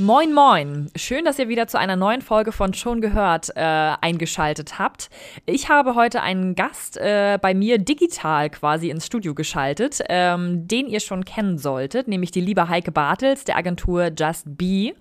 Moin, moin. Schön, dass ihr wieder zu einer neuen Folge von Schon gehört äh, eingeschaltet habt. Ich habe heute einen Gast äh, bei mir digital quasi ins Studio geschaltet, ähm, den ihr schon kennen solltet, nämlich die liebe Heike Bartels der Agentur Just Be.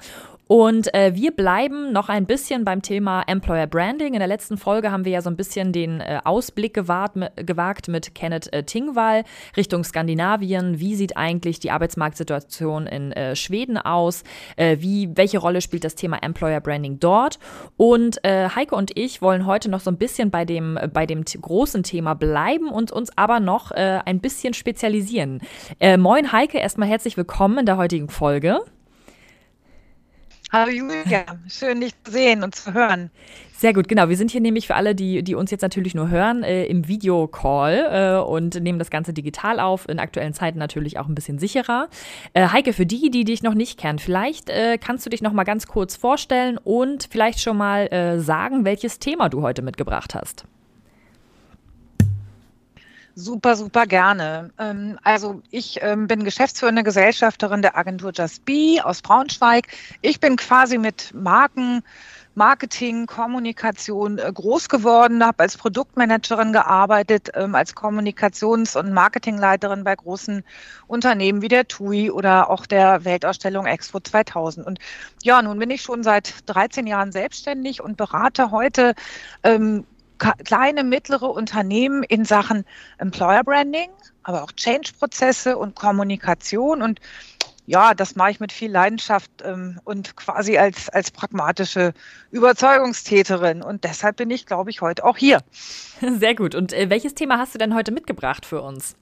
Und äh, wir bleiben noch ein bisschen beim Thema Employer Branding. In der letzten Folge haben wir ja so ein bisschen den äh, Ausblick gewagt, gewagt mit Kenneth äh, Tingwall Richtung Skandinavien. Wie sieht eigentlich die Arbeitsmarktsituation in äh, Schweden aus? Äh, wie, welche Rolle spielt das Thema Employer Branding dort? Und äh, Heike und ich wollen heute noch so ein bisschen bei dem, bei dem großen Thema bleiben und uns aber noch äh, ein bisschen spezialisieren. Äh, moin Heike, erstmal herzlich willkommen in der heutigen Folge. Hallo Julia, schön dich zu sehen und zu hören. Sehr gut, genau. Wir sind hier nämlich für alle, die, die uns jetzt natürlich nur hören, äh, im Videocall äh, und nehmen das Ganze digital auf. In aktuellen Zeiten natürlich auch ein bisschen sicherer. Äh, Heike, für die, die dich noch nicht kennen, vielleicht äh, kannst du dich noch mal ganz kurz vorstellen und vielleicht schon mal äh, sagen, welches Thema du heute mitgebracht hast. Super, super gerne. Ähm, also ich ähm, bin geschäftsführende Gesellschafterin der Agentur Just Be aus Braunschweig. Ich bin quasi mit Marken, Marketing, Kommunikation äh, groß geworden, habe als Produktmanagerin gearbeitet, ähm, als Kommunikations- und Marketingleiterin bei großen Unternehmen wie der TUI oder auch der Weltausstellung Expo 2000. Und ja, nun bin ich schon seit 13 Jahren selbstständig und berate heute kleine, mittlere Unternehmen in Sachen Employer Branding, aber auch Change-Prozesse und Kommunikation. Und ja, das mache ich mit viel Leidenschaft ähm, und quasi als, als pragmatische Überzeugungstäterin. Und deshalb bin ich, glaube ich, heute auch hier. Sehr gut. Und äh, welches Thema hast du denn heute mitgebracht für uns?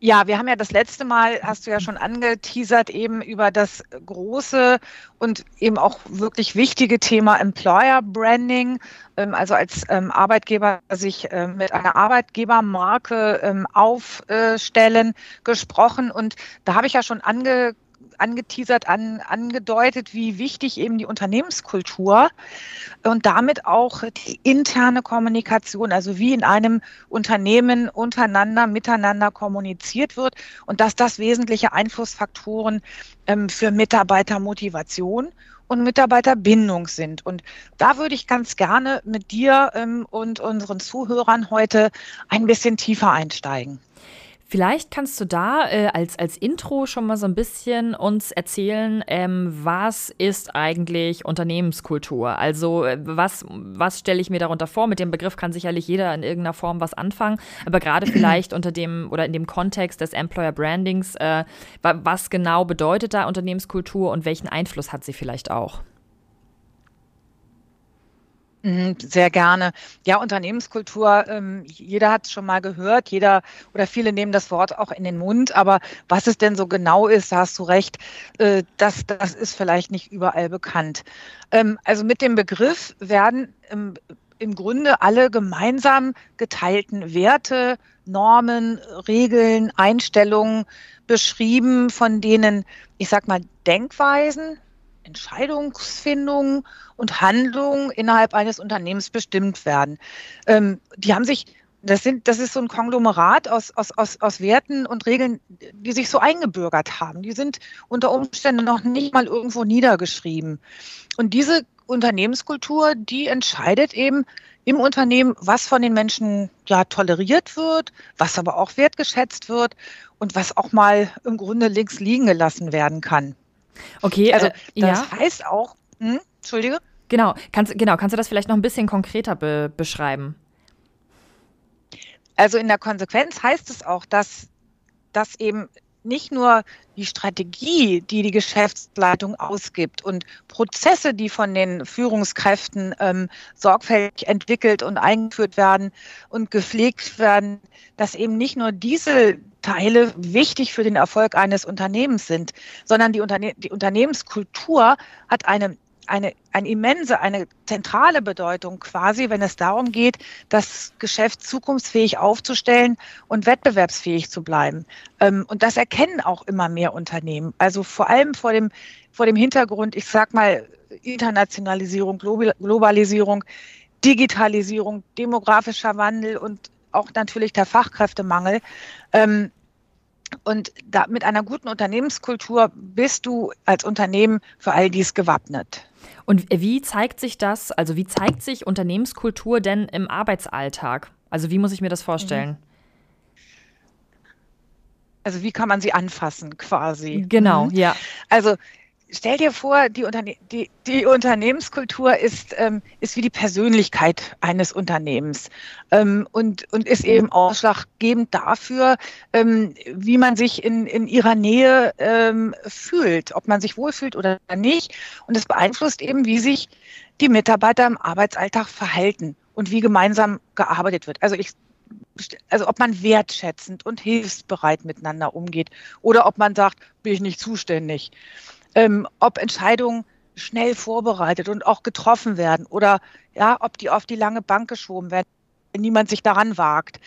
Ja, wir haben ja das letzte Mal, hast du ja schon angeteasert, eben über das große und eben auch wirklich wichtige Thema Employer Branding, ähm, also als ähm, Arbeitgeber sich ähm, mit einer Arbeitgebermarke aufstellen, gesprochen. Und da habe ich ja schon ange angeteasert, an, angedeutet, wie wichtig eben die Unternehmenskultur und damit auch die interne Kommunikation, also wie in einem Unternehmen untereinander, miteinander kommuniziert wird und dass das wesentliche Einflussfaktoren ähm, für Mitarbeitermotivation und Mitarbeiterbindung sind. Und da würde ich ganz gerne mit dir ähm, und unseren Zuhörern heute ein bisschen tiefer einsteigen. Vielleicht kannst du da äh, als, als Intro schon mal so ein bisschen uns erzählen, ähm, was ist eigentlich Unternehmenskultur? Also äh, was, was stelle ich mir darunter vor? Mit dem Begriff kann sicherlich jeder in irgendeiner Form was anfangen, aber gerade vielleicht unter dem oder in dem Kontext des Employer Brandings, äh, was genau bedeutet da Unternehmenskultur und welchen Einfluss hat sie vielleicht auch? Mhm, sehr gerne. Ja, Unternehmenskultur, ähm, jeder hat es schon mal gehört, jeder oder viele nehmen das Wort auch in den Mund, aber was es denn so genau ist, da hast du recht, äh, das, das ist vielleicht nicht überall bekannt. Ähm, also mit dem Begriff werden ähm, im Grunde alle gemeinsam geteilten Werte, Normen, Regeln, Einstellungen beschrieben, von denen, ich sag mal, Denkweisen, Entscheidungsfindung und Handlung innerhalb eines Unternehmens bestimmt werden. Ähm, die haben sich das, sind, das ist so ein Konglomerat aus, aus, aus, aus Werten und Regeln, die sich so eingebürgert haben. Die sind unter Umständen noch nicht mal irgendwo niedergeschrieben. Und diese Unternehmenskultur, die entscheidet eben im Unternehmen, was von den Menschen ja toleriert wird, was aber auch wertgeschätzt wird und was auch mal im Grunde links liegen gelassen werden kann. Okay, also äh, das ja. heißt auch, hm, Entschuldige. Genau, kannst, genau, kannst du das vielleicht noch ein bisschen konkreter be beschreiben? Also in der Konsequenz heißt es auch, dass, dass eben nicht nur die Strategie, die die Geschäftsleitung ausgibt und Prozesse, die von den Führungskräften ähm, sorgfältig entwickelt und eingeführt werden und gepflegt werden, dass eben nicht nur diese Teile wichtig für den Erfolg eines Unternehmens sind, sondern die, Unterne die Unternehmenskultur hat eine eine, eine immense, eine zentrale Bedeutung quasi, wenn es darum geht, das Geschäft zukunftsfähig aufzustellen und wettbewerbsfähig zu bleiben. Ähm, und das erkennen auch immer mehr Unternehmen. Also vor allem vor dem, vor dem Hintergrund, ich sag mal, Internationalisierung, Globalisierung, Digitalisierung, demografischer Wandel und auch natürlich der Fachkräftemangel. Ähm, Und da, mit einer guten Unternehmenskultur bist du als Unternehmen für all dies gewappnet. Und wie zeigt sich das, also wie zeigt sich Unternehmenskultur denn im Arbeitsalltag? Also wie muss ich mir das vorstellen? Also wie kann man sie anfassen quasi? Genau, mhm. ja. Also stell dir vor, die, Unterne die, die Unternehmenskultur ist, ähm, ist wie die Persönlichkeit eines Unternehmens ähm, und, und ist eben ausschlaggebend dafür, ähm, wie man sich in, in ihrer Nähe ähm, fühlt, ob man sich wohlfühlt oder nicht. Und es beeinflusst eben, wie sich die Mitarbeiter im Arbeitsalltag verhalten und wie gemeinsam gearbeitet wird. Also ich also ob man wertschätzend und hilfsbereit miteinander umgeht oder ob man sagt, bin ich nicht zuständig ähm, ob Entscheidungen schnell vorbereitet und auch getroffen werden oder ja, ob die auf die lange Bank geschoben werden, wenn niemand sich daran wagt.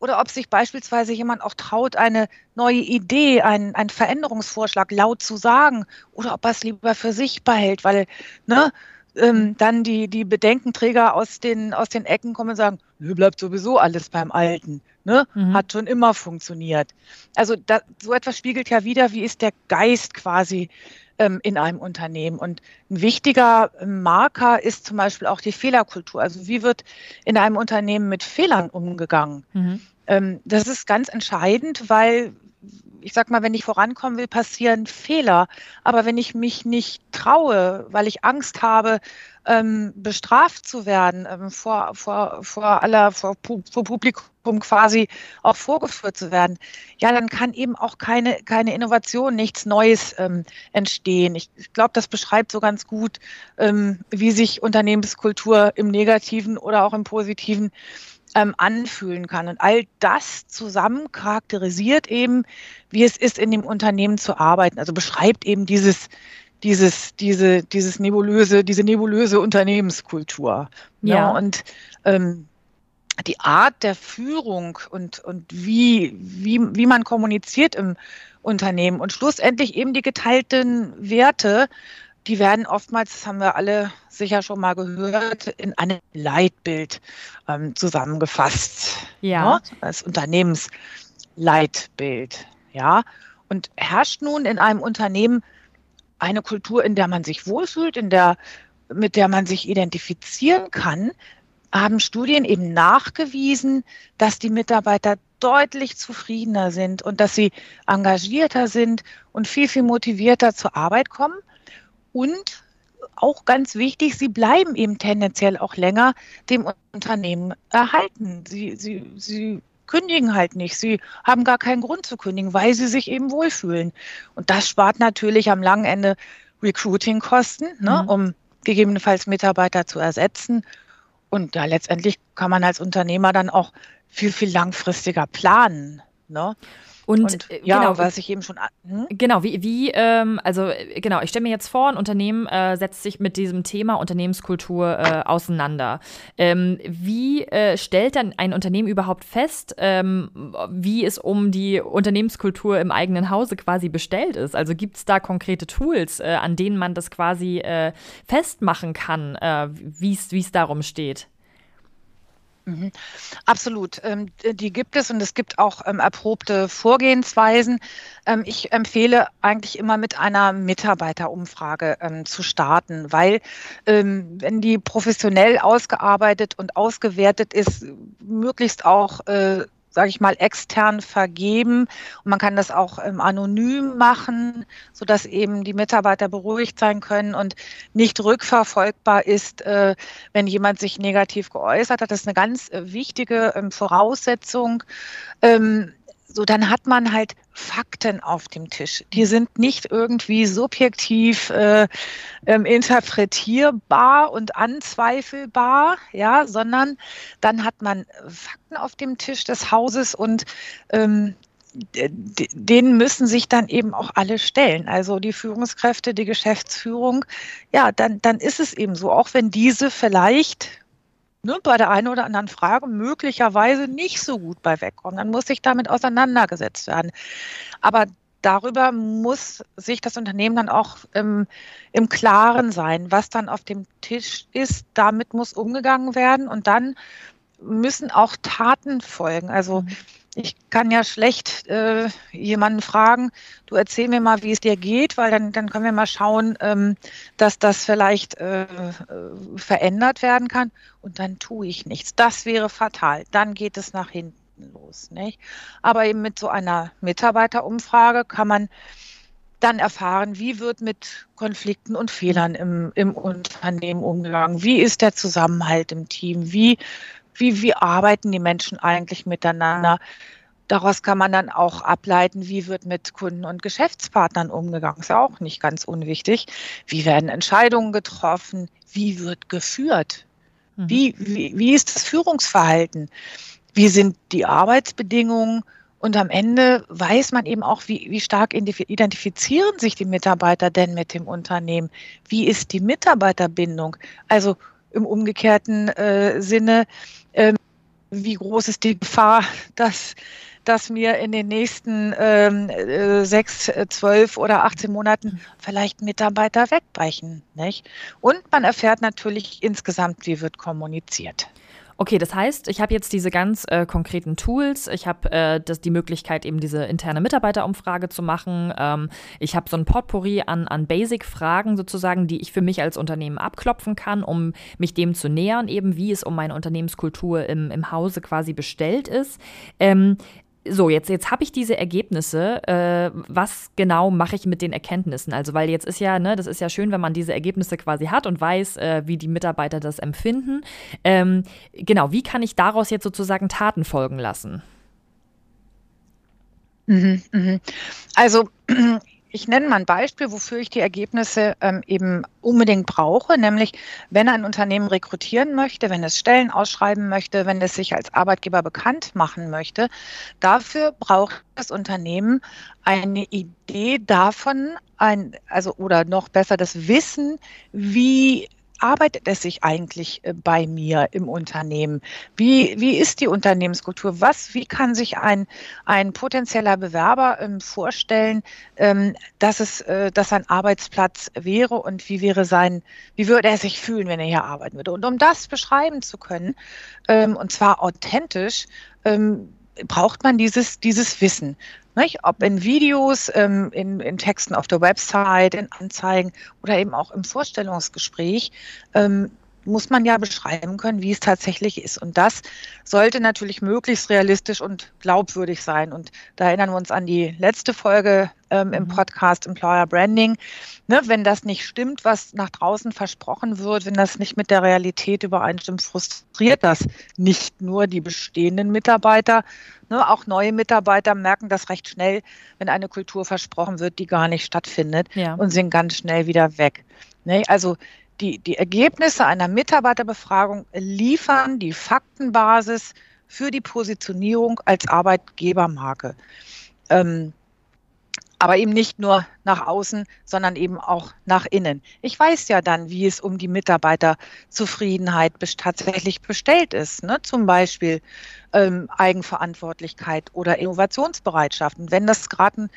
Oder ob sich beispielsweise jemand auch traut, eine neue Idee, einen, einen Veränderungsvorschlag laut zu sagen oder ob er es lieber für sich behält, weil ne, ähm, dann die, die Bedenkenträger aus den, aus den Ecken kommen und sagen, nö, bleibt sowieso alles beim Alten. Ne? Mhm. Hat schon immer funktioniert. Also da, so etwas spiegelt ja wieder, wie ist der Geist quasi ähm, in einem Unternehmen. Und ein wichtiger Marker ist zum Beispiel auch die Fehlerkultur. Also wie wird in einem Unternehmen mit Fehlern umgegangen? Mhm. Ähm, das ist ganz entscheidend, weil ich sag mal, wenn ich vorankommen will, passieren Fehler. Aber wenn ich mich nicht traue, weil ich Angst habe, ähm, bestraft zu werden, ähm, vor, vor, vor aller, vor, vor Publikum quasi auch vorgeführt zu werden, ja, dann kann eben auch keine, keine Innovation, nichts Neues ähm, entstehen. Ich, ich glaube, das beschreibt so ganz gut, ähm, wie sich Unternehmenskultur im Negativen oder auch im Positiven ähm, anfühlen kann. Und all das zusammen charakterisiert eben, wie es ist, in dem Unternehmen zu arbeiten. Also beschreibt eben dieses, dieses, diese, dieses nebulöse, diese nebulöse Unternehmenskultur. Ja. ja und ähm, die Art der Führung und, und wie, wie, wie man kommuniziert im Unternehmen und schlussendlich eben die geteilten Werte die werden oftmals, das haben wir alle sicher schon mal gehört, in einem Leitbild ähm, zusammengefasst. Ja. Ne? Das Unternehmensleitbild. Ja. Und herrscht nun in einem Unternehmen eine Kultur, in der man sich wohlfühlt, in der, mit der man sich identifizieren kann, haben Studien eben nachgewiesen, dass die Mitarbeiter deutlich zufriedener sind und dass sie engagierter sind und viel, viel motivierter zur Arbeit kommen und auch ganz wichtig, sie bleiben eben tendenziell auch länger dem Unternehmen erhalten. Sie, sie, sie kündigen halt nicht. Sie haben gar keinen Grund zu kündigen, weil sie sich eben wohlfühlen. Und das spart natürlich am langen Ende Recruiting-Kosten, ne, mhm. um gegebenenfalls Mitarbeiter zu ersetzen. Und ja, letztendlich kann man als Unternehmer dann auch viel, viel langfristiger planen. Ne? Und, und äh, ja, genau, was ich eben schon. Hm? Genau, wie, wie ähm, also äh, genau, ich stelle mir jetzt vor, ein Unternehmen äh, setzt sich mit diesem Thema Unternehmenskultur äh, auseinander. Ähm, wie äh, stellt dann ein Unternehmen überhaupt fest, ähm, wie es um die Unternehmenskultur im eigenen Hause quasi bestellt ist? Also gibt es da konkrete Tools, äh, an denen man das quasi festmachen kann, wie es darum steht? Mhm. Absolut. Ähm, die gibt es und es gibt auch ähm, erprobte Vorgehensweisen. Ähm, ich empfehle eigentlich immer mit einer Mitarbeiterumfrage ähm, zu starten, weil ähm, wenn die professionell ausgearbeitet und ausgewertet ist, möglichst auch äh, sage ich mal, extern vergeben. Und man kann das auch ähm, anonym machen, sodass eben die Mitarbeiter beruhigt sein können und nicht rückverfolgbar ist, äh, wenn jemand sich negativ geäußert hat. Das ist eine ganz äh, wichtige ähm, Voraussetzung. Ähm, so dann hat man halt Fakten auf dem Tisch. Die sind nicht irgendwie subjektiv äh, ähm, interpretierbar und anzweifelbar, ja, sondern dann hat man Fakten auf dem Tisch des Hauses und ähm, denen müssen sich dann eben auch alle stellen. Also die Führungskräfte, die Geschäftsführung, ja, dann, dann ist es eben so, auch wenn diese vielleicht ne, bei der einen oder anderen Frage möglicherweise nicht so gut bei wegkommen. Dann muss sich damit auseinandergesetzt werden. Aber darüber muss sich das Unternehmen dann auch im, im Klaren sein, was dann auf dem Tisch ist. Damit muss umgegangen werden und dann müssen auch Taten folgen. Also mhm. Ich kann ja schlecht äh, jemanden fragen, du erzähl mir mal, wie es dir geht, weil dann, dann können wir mal schauen, ähm, dass das vielleicht äh, äh, verändert werden kann und dann tue ich nichts. Das wäre fatal. Dann geht es nach hinten los. Nicht? Aber eben mit so einer Mitarbeiterumfrage kann man dann erfahren, wie wird mit Konflikten und Fehlern im, im Unternehmen umgegangen, wie ist der Zusammenhalt im Team, wie wie, wie arbeiten die Menschen eigentlich miteinander? Daraus kann man dann auch ableiten, wie wird mit Kunden und Geschäftspartnern umgegangen. Ist ja auch nicht ganz unwichtig. Wie werden Entscheidungen getroffen? Wie wird geführt? Mhm. Wie, wie, wie ist das Führungsverhalten? Wie sind die Arbeitsbedingungen? Und am Ende weiß man eben auch, wie, wie stark identifizieren sich die Mitarbeiter denn mit dem Unternehmen? Wie ist die Mitarbeiterbindung? Also im umgekehrten äh, Sinne, ähm, wie groß ist die Gefahr, dass dass mir in den nächsten ähm, äh, sechs, zwölf oder 18 Monaten vielleicht Mitarbeiter wegbrechen. Nicht? Und man erfährt natürlich insgesamt, wie wird kommuniziert. Okay, das heißt, ich habe jetzt diese ganz äh, konkreten Tools. Ich habe äh, die Möglichkeit, eben diese interne Mitarbeiterumfrage zu machen. Ähm, ich habe so ein Potpourri an, an Basic-Fragen sozusagen, die ich für mich als Unternehmen abklopfen kann, um mich dem zu nähern, eben wie es um meine Unternehmenskultur im, im Hause quasi bestellt ist. Ähm, so, jetzt, jetzt habe ich diese Ergebnisse. Äh, was genau mache ich mit den Erkenntnissen? Also, weil jetzt ist ja, ne, das ist ja schön, wenn man diese Ergebnisse quasi hat und weiß, äh, wie die Mitarbeiter das empfinden. Ähm, genau, wie kann ich daraus jetzt sozusagen Taten folgen lassen? Mhm, mh. Also ich nenne mal ein Beispiel, wofür ich die Ergebnisse ähm, eben unbedingt brauche, nämlich wenn ein Unternehmen rekrutieren möchte, wenn es Stellen ausschreiben möchte, wenn es sich als Arbeitgeber bekannt machen möchte. Dafür braucht das Unternehmen eine Idee davon, ein, also oder noch besser das Wissen, wie arbeitet es sich eigentlich äh, bei mir im Unternehmen? Wie, wie ist die Unternehmenskultur? Was, wie kann sich ein, ein potenzieller Bewerber ähm, vorstellen, ähm, dass es, äh, dass ein Arbeitsplatz wäre und wie wäre sein, wie würde er sich fühlen, wenn er hier arbeiten würde? Und um das beschreiben zu können, ähm, und zwar authentisch, braucht man dieses, dieses Wissen. Nicht? Ob in Videos, ähm, in, in Texten auf der Website, in Anzeigen oder eben auch im Vorstellungsgespräch. Muss man ja beschreiben können, wie es tatsächlich ist. Und das sollte natürlich möglichst realistisch und glaubwürdig sein. Und da erinnern wir uns an die letzte Folge ähm, im mhm. Podcast Employer Branding. Ne, wenn das nicht stimmt, was nach draußen versprochen wird, wenn das nicht mit der Realität übereinstimmt, frustriert das nicht nur die bestehenden Mitarbeiter. Ne, auch neue Mitarbeiter merken das recht schnell, wenn eine Kultur versprochen wird, die gar nicht stattfindet ja. und sind ganz schnell wieder weg. Ne, also die, die Ergebnisse einer Mitarbeiterbefragung liefern die Faktenbasis für die Positionierung als Arbeitgebermarke. Ähm, aber eben nicht nur nach außen, sondern eben auch nach innen. Ich weiß ja dann, wie es um die Mitarbeiterzufriedenheit tatsächlich bestellt ist. Ne? Zum Beispiel ähm, Eigenverantwortlichkeit oder Innovationsbereitschaft. Und wenn das gerade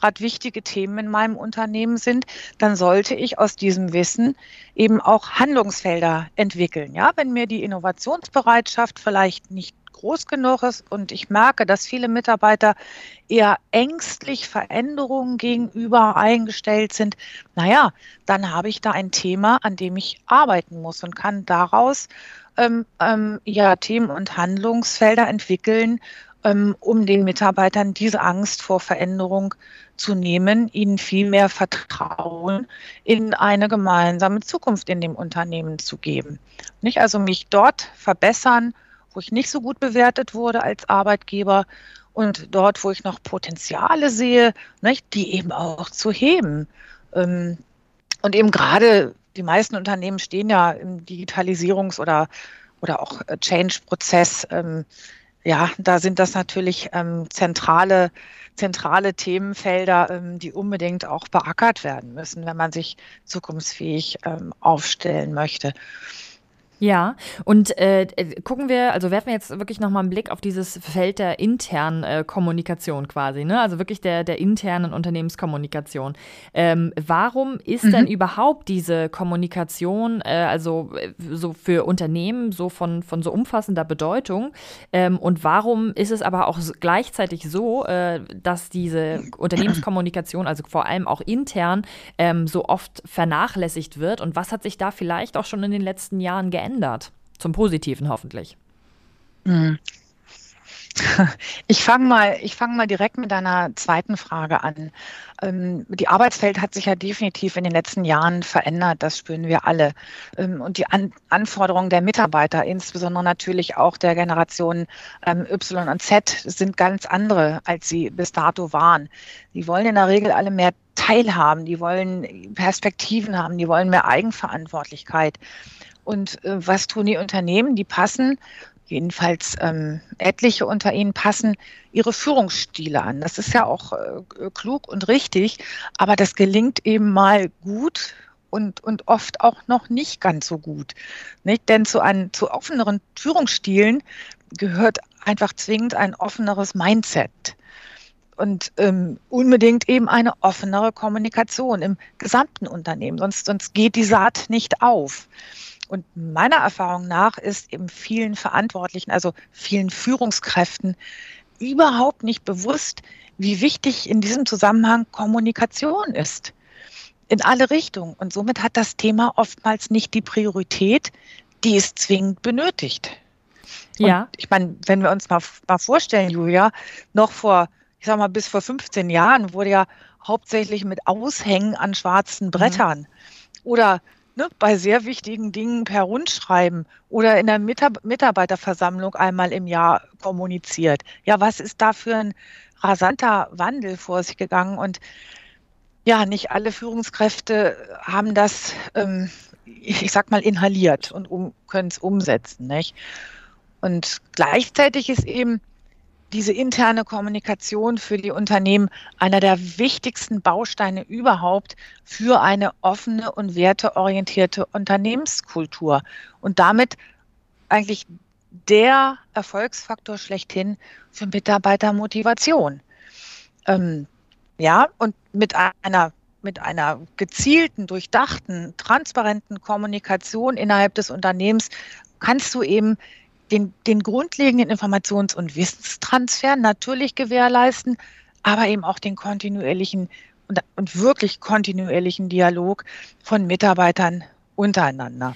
gerade wichtige Themen in meinem Unternehmen sind, dann sollte ich aus diesem Wissen eben auch Handlungsfelder entwickeln. Ja, wenn mir die Innovationsbereitschaft vielleicht nicht groß genug ist und ich merke, dass viele Mitarbeiter eher ängstlich Veränderungen gegenüber eingestellt sind, naja, dann habe ich da ein Thema, an dem ich arbeiten muss und kann daraus ähm, ähm, ja Themen und Handlungsfelder entwickeln, um den Mitarbeitern diese Angst vor Veränderung zu nehmen, ihnen viel mehr Vertrauen in eine gemeinsame Zukunft in dem Unternehmen zu geben. Nicht also mich dort verbessern, wo ich nicht so gut bewertet wurde als Arbeitgeber und dort, wo ich noch Potenziale sehe, nicht, die eben auch zu heben. Ähm, und eben gerade die meisten Unternehmen stehen ja im Digitalisierungs- oder, oder auch Change-Prozess. Ja, da sind das natürlich ähm, zentrale, zentrale Themenfelder, ähm, die unbedingt auch beackert werden müssen, wenn man sich zukunftsfähig ähm, aufstellen möchte. Ja, und äh, gucken wir, also werfen wir jetzt wirklich nochmal einen Blick auf dieses Feld der internen äh, Kommunikation quasi, ne? Also wirklich der, der internen Unternehmenskommunikation. Ähm, warum ist mhm. denn überhaupt diese Kommunikation, äh, also äh, so für Unternehmen so von, von so umfassender Bedeutung? Ähm, und warum ist es aber auch gleichzeitig so, äh, dass diese Unternehmenskommunikation, also vor allem auch intern, ähm, so oft vernachlässigt wird? Und was hat sich da vielleicht auch schon in den letzten Jahren geändert? Verändert. Zum Positiven hoffentlich. Hm. Ich fange mal, fang mal direkt mit deiner zweiten Frage an. Ähm, die Arbeitswelt hat sich ja definitiv in den letzten Jahren verändert, das spüren wir alle. Ähm, und die an Anforderungen der Mitarbeiter, insbesondere natürlich auch der Generation ähm, Y und Z, sind ganz andere, als sie bis dato waren. Die wollen in der Regel alle mehr teilhaben, die wollen Perspektiven haben, die wollen mehr Eigenverantwortlichkeit. Und äh, was tun die Unternehmen? Die passen, jedenfalls ähm, etliche unter ihnen passen, ihre Führungsstile an. Das ist ja auch äh, klug und richtig, aber das gelingt eben mal gut und, und oft auch noch nicht ganz so gut. Nicht? Denn zu, ein, zu offeneren Führungsstilen gehört einfach zwingend ein offeneres Mindset und ähm, unbedingt eben eine offenere Kommunikation im gesamten Unternehmen. Sonst, sonst geht die Saat nicht auf. Und meiner Erfahrung nach ist eben vielen Verantwortlichen, also vielen Führungskräften, überhaupt nicht bewusst, wie wichtig in diesem Zusammenhang Kommunikation ist. In alle Richtungen. Und somit hat das Thema oftmals nicht die Priorität, die es zwingend benötigt. Ja. Und ich meine, wenn wir uns mal, mal vorstellen, Julia, noch vor, ich sag mal, bis vor 15 Jahren wurde ja hauptsächlich mit Aushängen an schwarzen Brettern mhm. oder ne, bei sehr wichtigen Dingen per Rundschreiben oder in der Mitarbeiterversammlung einmal im Jahr kommuniziert. Ja, was ist da für ein rasanter Wandel vor sich gegangen? Und ja, nicht alle Führungskräfte haben das, ähm, ich sag mal, inhaliert und um, können es umsetzen. Nicht? Und gleichzeitig ist eben diese interne Kommunikation für die Unternehmen einer der wichtigsten Bausteine überhaupt für eine offene und werteorientierte Unternehmenskultur und damit eigentlich der Erfolgsfaktor schlechthin für Mitarbeitermotivation. Ähm, ja, und mit einer mit einer gezielten, durchdachten, transparenten Kommunikation innerhalb des Unternehmens kannst du eben den, den grundlegenden Informations- und Wissenstransfer natürlich gewährleisten, aber eben auch den kontinuierlichen und, und wirklich kontinuierlichen Dialog von Mitarbeitern untereinander.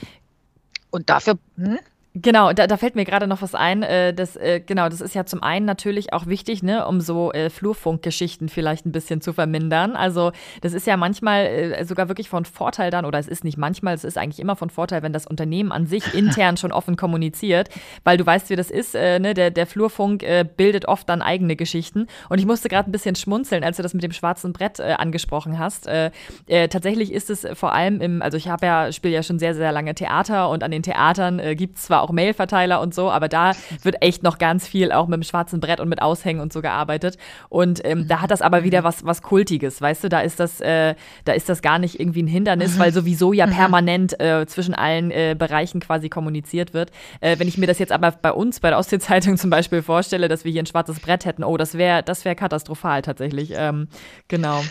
Und dafür, hm? Genau, da, da fällt mir gerade noch was ein. Äh, das, äh, genau, das ist ja zum einen natürlich auch wichtig, ne, um so äh, Flurfunkgeschichten vielleicht ein bisschen zu vermindern. Also das ist ja manchmal äh, sogar wirklich von Vorteil dann, oder es ist nicht manchmal, es ist eigentlich immer von Vorteil, wenn das Unternehmen an sich intern schon offen kommuniziert, weil du weißt, wie das ist. Äh, ne, der, der Flurfunk äh, bildet oft dann eigene Geschichten. Und ich musste gerade ein bisschen schmunzeln, als du das mit dem schwarzen Brett äh, angesprochen hast. Äh, äh, tatsächlich ist es vor allem im, also ich habe ja, spiele ja schon sehr, sehr lange Theater und an den Theatern äh, gibt es zwar auch Mailverteiler und so, aber da wird echt noch ganz viel auch mit dem schwarzen Brett und mit Aushängen und so gearbeitet. Und ähm, da hat das aber wieder was, was Kultiges, weißt du, da ist das, äh, da ist das gar nicht irgendwie ein Hindernis, weil sowieso ja permanent äh, zwischen allen äh, Bereichen quasi kommuniziert wird. Äh, wenn ich mir das jetzt aber bei uns, bei der Ostsee-Zeitung zum Beispiel vorstelle, dass wir hier ein schwarzes Brett hätten, oh, das wäre das wäre katastrophal tatsächlich. Ähm, genau.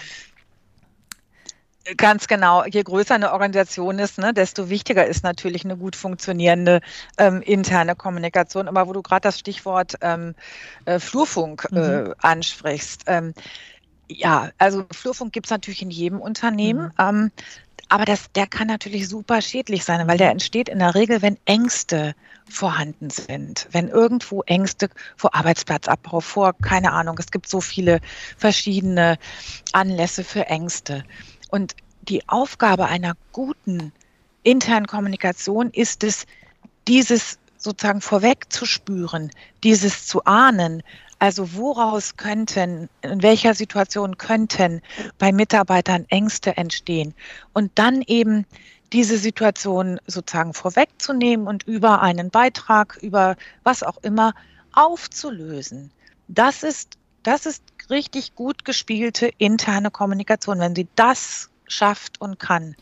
Ganz genau. Je größer eine Organisation ist, ne, desto wichtiger ist natürlich eine gut funktionierende ähm, interne Kommunikation. Aber wo du gerade das Stichwort ähm, äh, Flurfunk äh, mhm. ansprichst. Ähm, ja, also Flurfunk gibt es natürlich in jedem Unternehmen. Mhm. Ähm, aber das, der kann natürlich super schädlich sein, weil der entsteht in der Regel, wenn Ängste vorhanden sind. Wenn irgendwo Ängste vor Arbeitsplatzabbau, vor, keine Ahnung, es gibt so viele verschiedene Anlässe für Ängste. Und die Aufgabe einer guten internen Kommunikation ist es, dieses sozusagen vorweg zu spüren, dieses zu ahnen. Also woraus könnten, in welcher Situation könnten bei Mitarbeitern Ängste entstehen und dann eben diese Situation sozusagen vorwegzunehmen und über einen Beitrag, über was auch immer aufzulösen. Das ist, das ist richtig gut gespielte interne Kommunikation. Wenn sie das schafft und kann,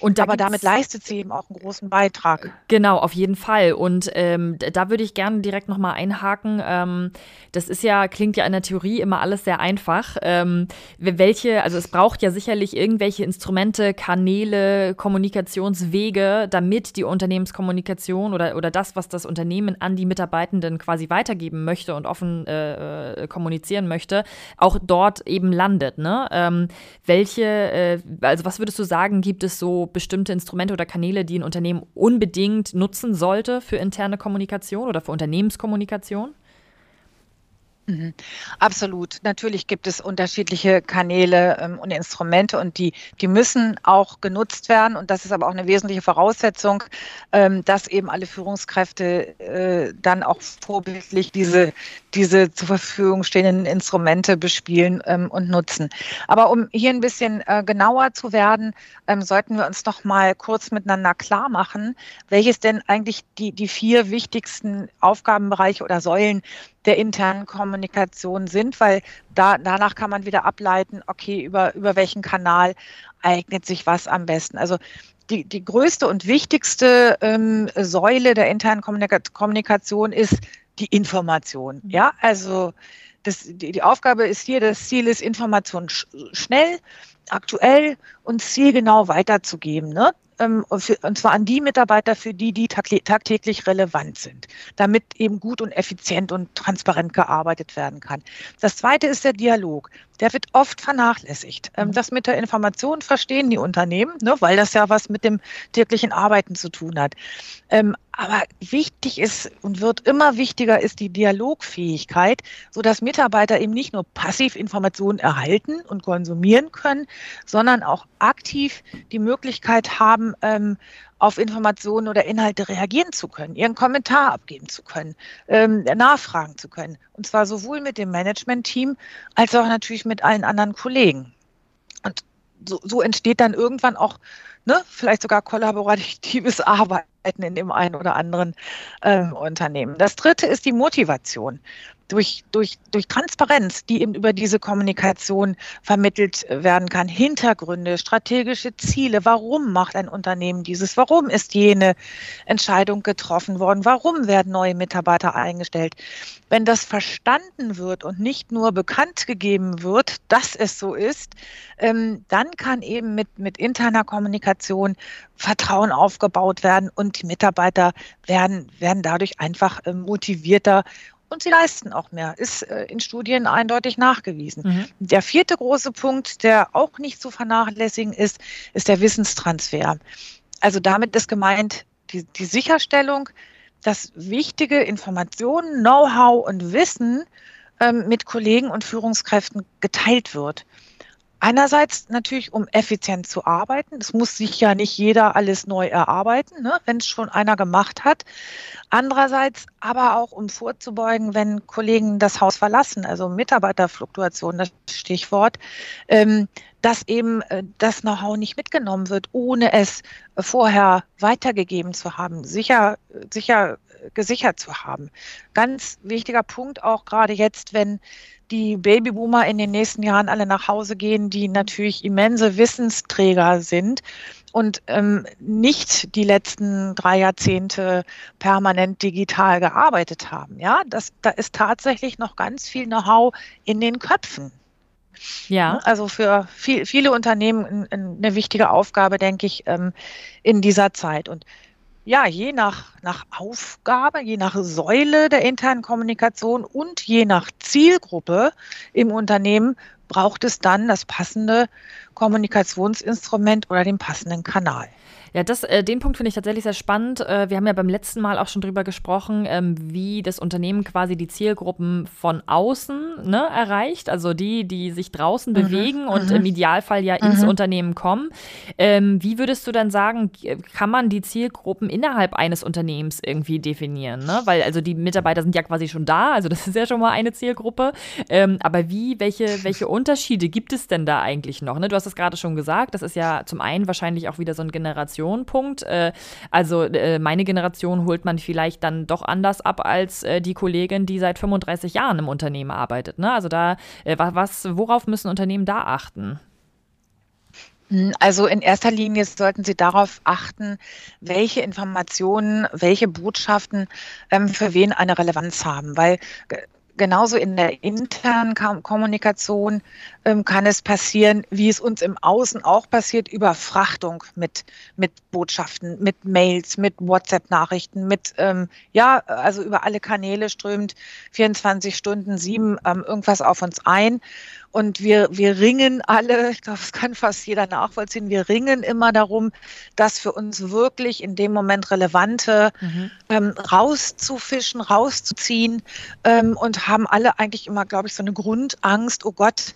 Und da Aber damit leistet sie eben auch einen großen Beitrag. Genau, auf jeden Fall. Und ähm, da würde ich gerne direkt nochmal einhaken. Ähm, das ist ja, klingt ja in der Theorie immer alles sehr einfach. Ähm, welche, also es braucht ja sicherlich irgendwelche Instrumente, Kanäle, Kommunikationswege, damit die Unternehmenskommunikation oder, oder das, was das Unternehmen an die Mitarbeitenden quasi weitergeben möchte und offen äh, äh kommunizieren möchte, auch dort eben landet. Ne? Ähm, welche, äh, also was würdest du sagen, gibt es so bestimmte Instrumente oder Kanäle, die ein Unternehmen unbedingt nutzen sollte für interne Kommunikation oder für Unternehmenskommunikation? Mhm. Absolut. Natürlich gibt es unterschiedliche Kanäle ähm, und Instrumente und die, die müssen auch genutzt werden. Und das ist aber auch eine wesentliche Voraussetzung, ähm, dass eben alle Führungskräfte äh, dann auch vorbildlich diese, diese zur Verfügung stehenden Instrumente bespielen ähm, und nutzen. Aber um hier ein bisschen äh, genauer zu werden, ähm, sollten wir uns noch mal kurz miteinander klar machen, welches denn eigentlich die, die vier wichtigsten Aufgabenbereiche oder Säulen der internen Kommunikation sind, weil da, danach kann man wieder ableiten, okay, über, über welchen Kanal eignet sich was am besten. Also die, die größte und wichtigste ähm, Säule der internen Kommunika Kommunikation ist die Information. Mhm. Ja, also das, die, die Aufgabe ist hier, das Ziel ist, Information sch schnell, aktuell und zielgenau weiterzugeben. Ne? ähm, und zwar an die Mitarbeiter, für die die tagtäglich relevant sind, damit eben gut und effizient und transparent gearbeitet werden kann. Das zweite ist der Dialog. Der wird oft vernachlässigt. Ähm, mhm. das mit der Information verstehen die Unternehmen, ne, weil das ja was mit dem täglichen Arbeiten zu tun hat. Ähm, aber wichtig ist und wird immer wichtiger ist die Dialogfähigkeit, so dass Mitarbeiter eben nicht nur passiv Informationen erhalten und konsumieren können, sondern auch aktiv die Möglichkeit haben, ähm, auf Informationen oder Inhalte reagieren zu können, ihren Kommentar abgeben zu können, ähm, nachfragen zu können. Und zwar sowohl mit dem Management-Team als auch natürlich mit allen anderen Kollegen. Und so, so entsteht dann irgendwann auch ne, vielleicht sogar kollaboratives Arbeiten in dem einen oder anderen ähm, Unternehmen. Das dritte ist die Motivation durch, durch, durch Transparenz, die eben über diese Kommunikation vermittelt werden kann. Hintergründe, strategische Ziele. Warum macht ein Unternehmen dieses? Warum ist jene Entscheidung getroffen worden? Warum werden neue Mitarbeiter eingestellt? Wenn das verstanden wird und nicht nur bekannt gegeben wird, dass es so ist, ähm, dann kann eben mit, mit interner Kommunikation Vertrauen aufgebaut werden und die Mitarbeiter werden, werden dadurch einfach äh, motivierter und sie leisten auch mehr. Ist äh, in Studien eindeutig nachgewiesen. Mhm. Der vierte große Punkt, der auch nicht zu vernachlässigen ist, ist der Wissenstransfer. Also damit ist gemeint die, die Sicherstellung, dass wichtige Informationen, Know-how und Wissen ähm, mit Kollegen und Führungskräften geteilt wird. Einerseits natürlich, um effizient zu arbeiten. Es muss sich ja nicht jeder alles neu erarbeiten, ne, wenn es schon einer gemacht hat. Andererseits aber auch, um vorzubeugen, wenn Kollegen das Haus verlassen, also Mitarbeiterfluktuation, das Stichwort, ähm, dass eben äh, das Know-how nicht mitgenommen wird, ohne es vorher weitergegeben zu haben, sicher, sicher gesichert zu haben. Ganz wichtiger Punkt auch gerade jetzt, wenn die Babyboomer in den nächsten Jahren alle nach Hause gehen, die natürlich immense Wissensträger sind und ähm, nicht die letzten drei Jahrzehnte permanent digital gearbeitet haben. Ja, das, da ist tatsächlich noch ganz viel Know-how in den Köpfen. Ja. Also für viel, viele Unternehmen eine wichtige Aufgabe, denke ich, ähm, in dieser Zeit. Und ja, je nach, nach Aufgabe, je nach Säule der internen Kommunikation und je nach Zielgruppe im Unternehmen braucht es dann das passende Kommunikationsinstrument oder den passenden Kanal. Ja, das, äh, den Punkt finde ich tatsächlich sehr spannend. Äh, wir haben ja beim letzten Mal auch schon drüber gesprochen, ähm, wie das Unternehmen quasi die Zielgruppen von außen ne, erreicht, also die, die sich draußen mhm. bewegen und mhm. im Idealfall ja mhm. ins Unternehmen kommen. Ähm, wie würdest du dann sagen, kann man die Zielgruppen innerhalb eines Unternehmens irgendwie definieren? Ne? Weil also die Mitarbeiter sind ja quasi schon da, also das ist ja schon mal eine Zielgruppe. Ähm, aber wie, welche, welche Unterschiede gibt es denn da eigentlich noch? Ne? Du hast es gerade schon gesagt, das ist ja zum einen wahrscheinlich auch wieder so ein Generation Generation Punkt. Äh, also äh, meine Generation holt man vielleicht dann doch anders ab als äh, die Kollegin, die seit 35 Jahren im Unternehmen arbeitet. Ne? Also da, was, worauf müssen Unternehmen da achten? Also in erster Linie sollten Sie darauf achten, welche Informationen, welche Botschaften ähm, für wen eine Relevanz haben, weil genauso in der internen Kommunikation ähm, kann es passieren, wie es uns im Außen auch passiert, Überfrachtung mit, mit Botschaften, mit Mails, mit WhatsApp-Nachrichten, mit, ähm, ja, also über alle Kanäle strömt 24 Stunden sieben ähm, irgendwas auf uns ein. Und wir, wir ringen alle, ich glaube, das kann fast jeder nachvollziehen, wir ringen immer darum, das für uns wirklich in dem Moment relevante mhm. ähm, rauszufischen, rauszuziehen ähm, und haben alle eigentlich immer, glaube ich, so eine Grundangst, oh Gott,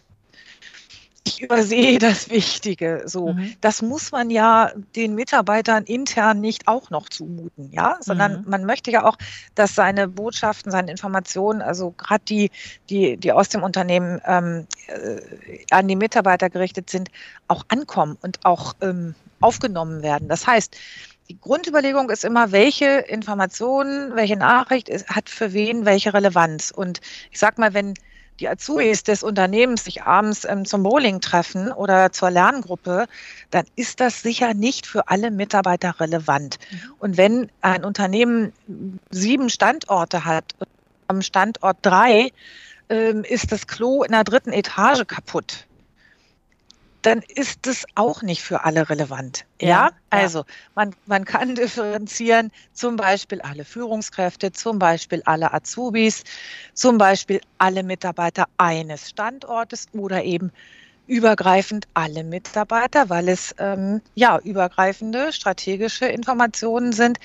ich übersehe das Wichtige. So, mhm. das muss man ja den Mitarbeitern intern nicht auch noch zumuten, ja, sondern mhm. man möchte ja auch, dass seine Botschaften, seine Informationen, also gerade die, die, die aus dem Unternehmen ähm, äh, an die Mitarbeiter gerichtet sind, auch ankommen und auch ähm, aufgenommen werden. Das heißt, die Grundüberlegung ist immer, welche Informationen, welche Nachricht ist, hat für wen welche Relevanz. Und ich sag mal, wenn die Azubis des Unternehmens sich abends ähm, zum Bowling treffen oder zur Lerngruppe, dann ist das sicher nicht für alle Mitarbeiter relevant. Mhm. Und wenn ein Unternehmen sieben Standorte hat, am Standort drei ähm, ist das Klo in der dritten Etage kaputt dann ist es auch nicht für alle relevant. Ja, ja also man, man kann differenzieren, zum Beispiel alle Führungskräfte, zum Beispiel alle Azubis, zum Beispiel alle Mitarbeiter eines Standortes oder eben übergreifend alle Mitarbeiter, weil es ähm, ja übergreifende strategische Informationen sind.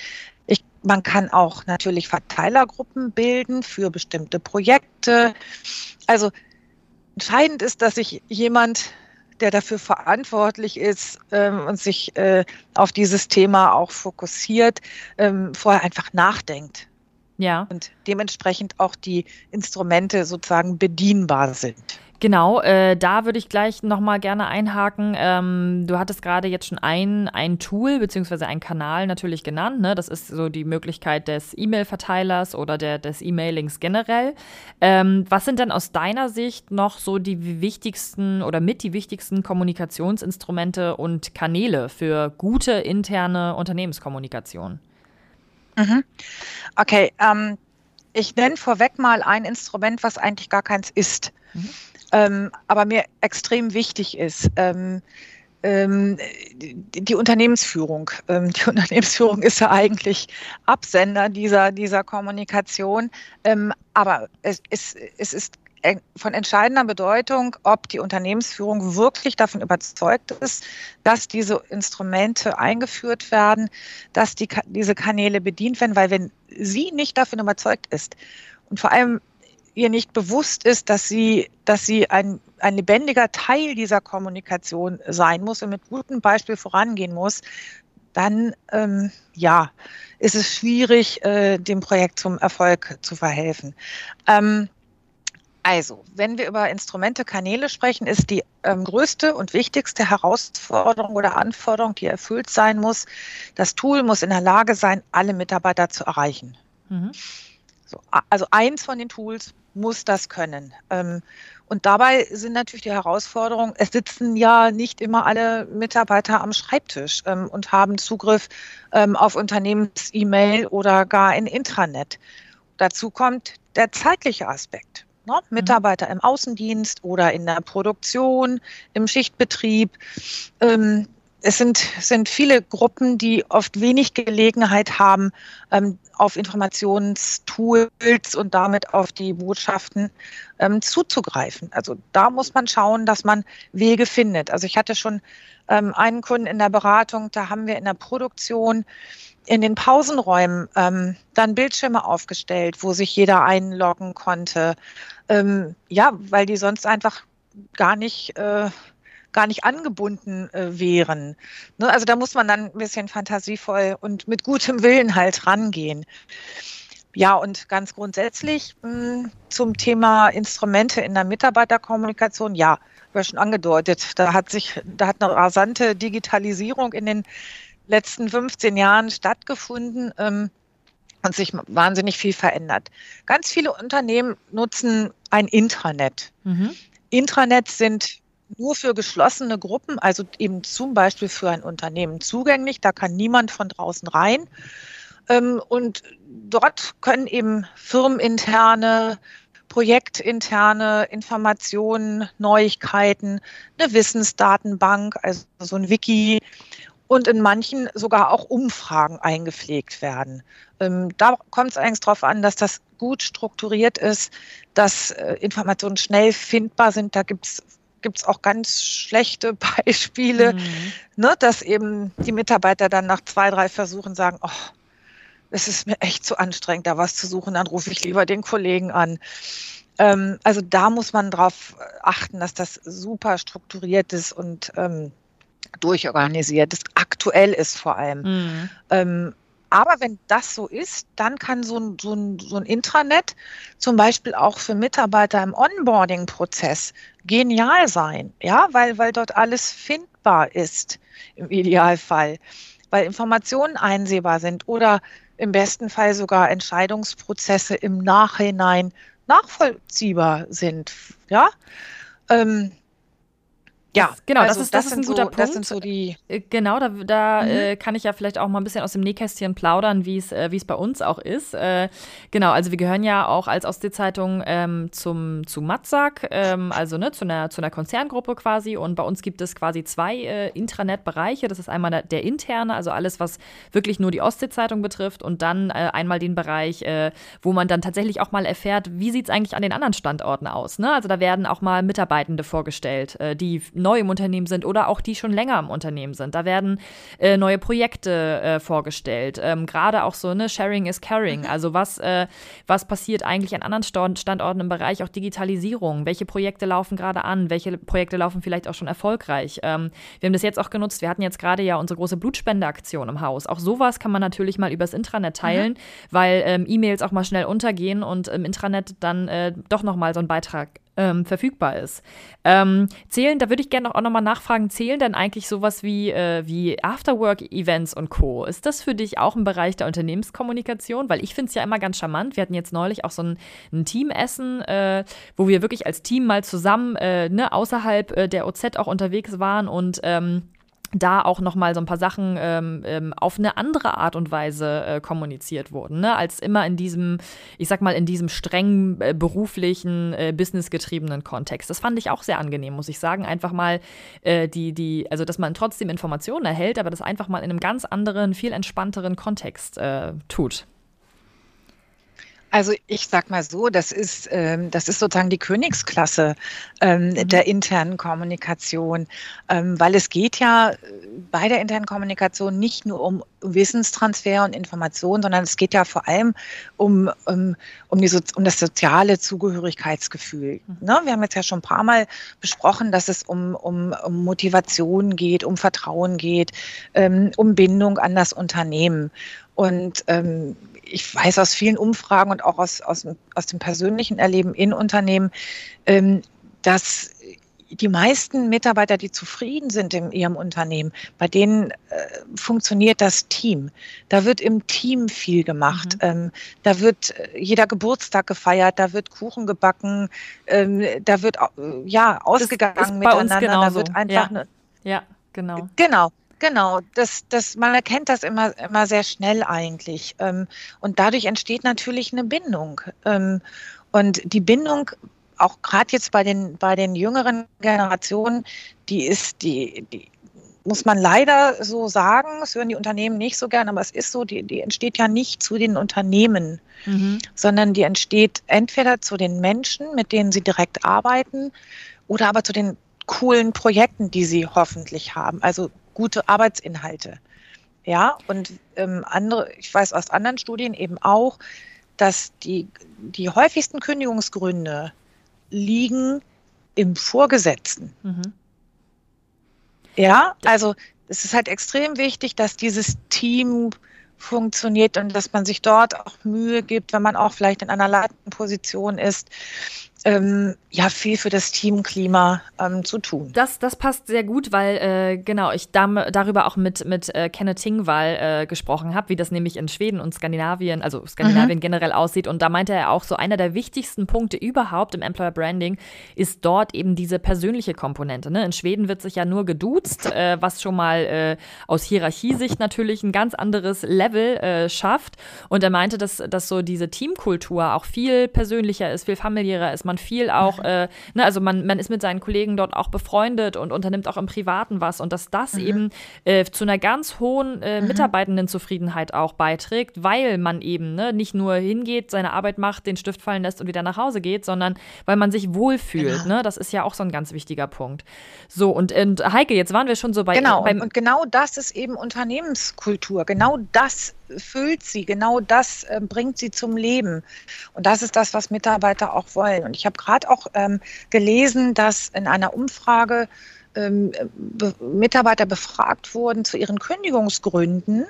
Ich, man kann auch natürlich Verteilergruppen bilden für bestimmte Projekte. Also entscheidend ist, dass sich jemand der dafür verantwortlich ist ähm, und sich äh, auf dieses Thema auch fokussiert, ähm, vorher einfach nachdenkt. Ja. Und dementsprechend auch die Instrumente sozusagen bedienbar sind. Genau, äh, da würde ich gleich nochmal gerne einhaken. Ähm, du hattest gerade jetzt schon ein, ein Tool beziehungsweise ein Kanal natürlich genannt. Ne? Das ist so die Möglichkeit des E-Mail-Verteilers oder der, des E-Mailings generell. Ähm, was sind denn aus deiner Sicht noch so die wichtigsten oder mit die wichtigsten Kommunikationsinstrumente und Kanäle für gute interne Unternehmenskommunikation? Mhm. Okay, ähm, ich nenne vorweg mal ein Instrument, was eigentlich gar keins ist. Mhm ähm, aber mir extrem wichtig ist. Ähm, ähm, die, Unternehmensführung. Ähm, die Unternehmensführung ist ja eigentlich Absender dieser, dieser Kommunikation. Ähm, aber es, es, es ist von entscheidender Bedeutung, ob die Unternehmensführung wirklich davon überzeugt ist, dass diese Instrumente eingeführt werden, dass die, diese Kanäle bedient werden, weil wenn sie nicht davon überzeugt ist und vor allem ihr nicht bewusst ist, dass sie, dass sie ein, ein lebendiger Teil dieser Kommunikation sein muss und mit gutem Beispiel vorangehen muss, dann ähm, ja, ist es schwierig, äh, dem Projekt zum Erfolg zu verhelfen. Ähm, also, wenn wir über Instrumente, Kanäle sprechen, ist die ähm, größte und wichtigste Herausforderung oder Anforderung, die erfüllt sein muss, das Tool muss in der Lage sein, alle Mitarbeiter zu erreichen. Mhm. So, also eins von den Tools muss das können. Ähm, und dabei sind natürlich die Herausforderungen, es sitzen ja nicht immer alle Mitarbeiter am Schreibtisch ähm, und haben Zugriff ähm, auf Unternehmens-E-Mail oder gar ein Intranet. Dazu kommt der zeitliche Aspekt. Ne? Mhm. Mitarbeiter im Außendienst oder in der Produktion, im Schichtbetrieb es sind, sind viele Gruppen, die oft wenig Gelegenheit haben, ähm, auf Informationstools und damit auf die Botschaften ähm, zuzugreifen. Also da muss man schauen, dass man Wege findet. Also ich hatte schon ähm, einen Kunden in der Beratung, da haben wir in der Produktion in den Pausenräumen ähm, dann Bildschirme aufgestellt, wo sich jeder einloggen konnte. Ähm, ja, weil die sonst einfach gar nicht äh, gar nicht angebunden äh, wären. Ne? Also da muss man dann ein bisschen fantasievoll und mit gutem Willen halt rangehen. Ja, und ganz grundsätzlich mh, hm, zum Thema Instrumente in der Mitarbeiterkommunikation, ja, war schon angedeutet, da hat sich, da hat eine rasante Digitalisierung in den letzten 15 Jahren stattgefunden ähm, und sich wahnsinnig viel verändert. Ganz viele Unternehmen nutzen ein Intranet. Mhm. Intranets sind nur für geschlossene Gruppen, also eben zum Beispiel für ein Unternehmen zugänglich. Da kann niemand von draußen rein. Ähm, und dort können eben firmeninterne, projektinterne Informationen, Neuigkeiten, eine Wissensdatenbank, also so ein Wiki und in manchen sogar auch Umfragen eingepflegt werden. Ähm, da kommt es eigentlich darauf an, dass das gut strukturiert ist, dass äh, Informationen schnell findbar sind. Da gibt es gibt es auch ganz schlechte Beispiele, mhm. ne, dass eben die Mitarbeiter dann nach zwei, drei Versuchen sagen, oh, es ist mir echt zu anstrengend, da was zu suchen, dann rufe ich lieber den Kollegen an. Ähm, also da muss man darauf achten, dass das super strukturiert ist und ähm, durchorganisiert ist, aktuell ist vor allem. Mhm. Ähm, aber wenn das so ist, dann kann so ein, so, ein, so ein Intranet zum Beispiel auch für Mitarbeiter im Onboarding-Prozess genial sein, ja, weil, weil dort alles findbar ist im Idealfall, weil Informationen einsehbar sind oder im besten Fall sogar Entscheidungsprozesse im Nachhinein nachvollziehbar sind, ja. Ähm, ja, das, genau, also das ist, das, das ist ein guter so, Punkt. Das sind so die. Äh, genau, da, da mhm. äh, kann ich ja vielleicht auch mal ein bisschen aus dem Nähkästchen plaudern, wie es äh, wie es bei uns auch ist. Äh, genau, also wir gehören ja auch als Ostsee-Zeitung ähm, zum zu Matzak, ähm, also ne, zu einer zu einer Konzerngruppe quasi. Und bei uns gibt es quasi zwei äh, Intranet-Bereiche. Das ist einmal der, der, interne, also alles, was wirklich nur die Ostsee-Zeitung betrifft, und dann äh, einmal den Bereich, wo man dann tatsächlich auch mal erfährt, wie sieht es eigentlich an den anderen Standorten aus. Ne? Also da werden auch mal Mitarbeitende vorgestellt, die neu im Unternehmen sind oder auch die schon länger im Unternehmen sind. Da werden äh, neue Projekte äh, vorgestellt. Ähm, Gerade auch so, ne, Sharing is Caring. Mhm. Also was, äh, was passiert eigentlich an anderen Standorten im Bereich auch Digitalisierung? Welche Projekte laufen gerade an? Welche Projekte laufen vielleicht auch schon erfolgreich? Ähm, wir haben das jetzt auch genutzt. Wir hatten jetzt gerade ja unsere große Blutspendeaktion im Haus. Auch sowas kann man natürlich mal übers Intranet teilen, mhm. weil ähm, E-Mails auch mal schnell untergehen und im Intranet dann äh, doch noch mal so ein Beitrag ähm, verfügbar ist. Ähm, zählen, da würde ich gerne auch nochmal nachfragen, zählen denn eigentlich sowas wie, äh, wie Afterwork-Events und Co.? Ist das für dich auch ein Bereich der Unternehmenskommunikation? Weil ich finde es ja immer ganz charmant. Wir hatten jetzt neulich auch so ein, ein Teamessen, äh, wo wir wirklich als Team mal zusammen äh, ne, außerhalb äh, der OZ auch unterwegs waren und ähm, da auch noch mal so ein paar Sachen ähm, ähm, auf eine andere Art und Weise äh, kommuniziert wurden, ne? als immer in diesem, ich sag mal, in diesem streng äh, beruflichen, äh, businessgetriebenen Kontext. Das fand ich auch sehr angenehm, muss ich sagen. Einfach mal äh, die, die, also dass man trotzdem Informationen erhält, aber das einfach mal in einem ganz anderen, viel entspannteren Kontext äh, tut. Also ich sag mal so, das ist, ähm, das ist sozusagen die Königsklasse ähm, mhm. der internen Kommunikation, ähm, weil es geht ja bei der internen Kommunikation nicht nur um Wissenstransfer und Information, sondern es geht ja vor allem um, um, um, die, um das soziale Zugehörigkeitsgefühl. Mhm. Ne? Wir haben jetzt ja schon ein paar Mal besprochen, dass es um, um, um Motivation geht, um Vertrauen geht, ähm, um Bindung an das Unternehmen. Und ähm, ich weiß aus vielen Umfragen und auch aus, aus, aus dem persönlichen Erleben in Unternehmen, ähm, dass die meisten Mitarbeiter, die zufrieden sind in ihrem Unternehmen, bei denen äh, funktioniert das Team. Da wird im Team viel gemacht. Mhm. Ähm, da wird äh, jeder Geburtstag gefeiert, da wird Kuchen gebacken, ähm, da wird ja ausgegangen miteinander. Da wird einfach ja. eine, ja, genau. Genau. Genau, das, das, man erkennt das immer, immer sehr schnell eigentlich. Ähm, und dadurch entsteht natürlich eine Bindung. Ähm, und die Bindung, auch gerade jetzt bei den, bei den jüngeren Generationen, die ist, die, die muss man leider so sagen, das hören die Unternehmen nicht so gern, aber es ist so, die, die entsteht ja nicht zu den Unternehmen, mhm. sondern die entsteht entweder zu den Menschen, mit denen sie direkt arbeiten, oder aber zu den coolen Projekten, die sie hoffentlich haben. Also gute Arbeitsinhalte. Ja, und ähm, andere, ich weiß aus anderen Studien eben auch, dass die, die häufigsten Kündigungsgründe liegen im Vorgesetzten. Mhm. Ja, also es ist halt extrem wichtig, dass dieses Team funktioniert und dass man sich dort auch Mühe gibt, wenn man auch vielleicht in einer leitenden Position ist, ähm, ja viel für das Teamklima ähm, zu tun. Das, das passt sehr gut, weil äh, genau ich da, darüber auch mit, mit äh, Kenneth Tingwall äh, gesprochen habe, wie das nämlich in Schweden und Skandinavien, also Skandinavien mhm. generell aussieht. Und da meinte er auch so, einer der wichtigsten Punkte überhaupt im Employer Branding ist dort eben diese persönliche Komponente. Ne? In Schweden wird sich ja nur geduzt, äh, was schon mal äh, aus Hierarchiesicht natürlich ein ganz anderes Level äh, schafft. Und er meinte, dass, dass so diese Teamkultur auch viel persönlicher ist, viel familiärer ist. Man viel auch äh, ne, also man, man ist mit seinen Kollegen dort auch befreundet und unternimmt auch im Privaten was und dass das mhm. eben äh, zu einer ganz hohen äh, mhm. Mitarbeitendenzufriedenheit auch beiträgt, weil man eben ne, nicht nur hingeht, seine Arbeit macht, den Stift fallen lässt und wieder nach Hause geht, sondern weil man sich wohlfühlt. Genau. Ne? Das ist ja auch so ein ganz wichtiger Punkt. So, und, und Heike, jetzt waren wir schon so bei. Genau, und genau das ist eben Unternehmenskultur. Genau das füllt sie, genau das äh, bringt sie zum Leben. Und das ist das, was Mitarbeiter auch wollen. Und ich habe gerade auch ähm, gelesen, dass in einer Umfrage ähm, be Mitarbeiter befragt wurden zu ihren Kündigungsgründen.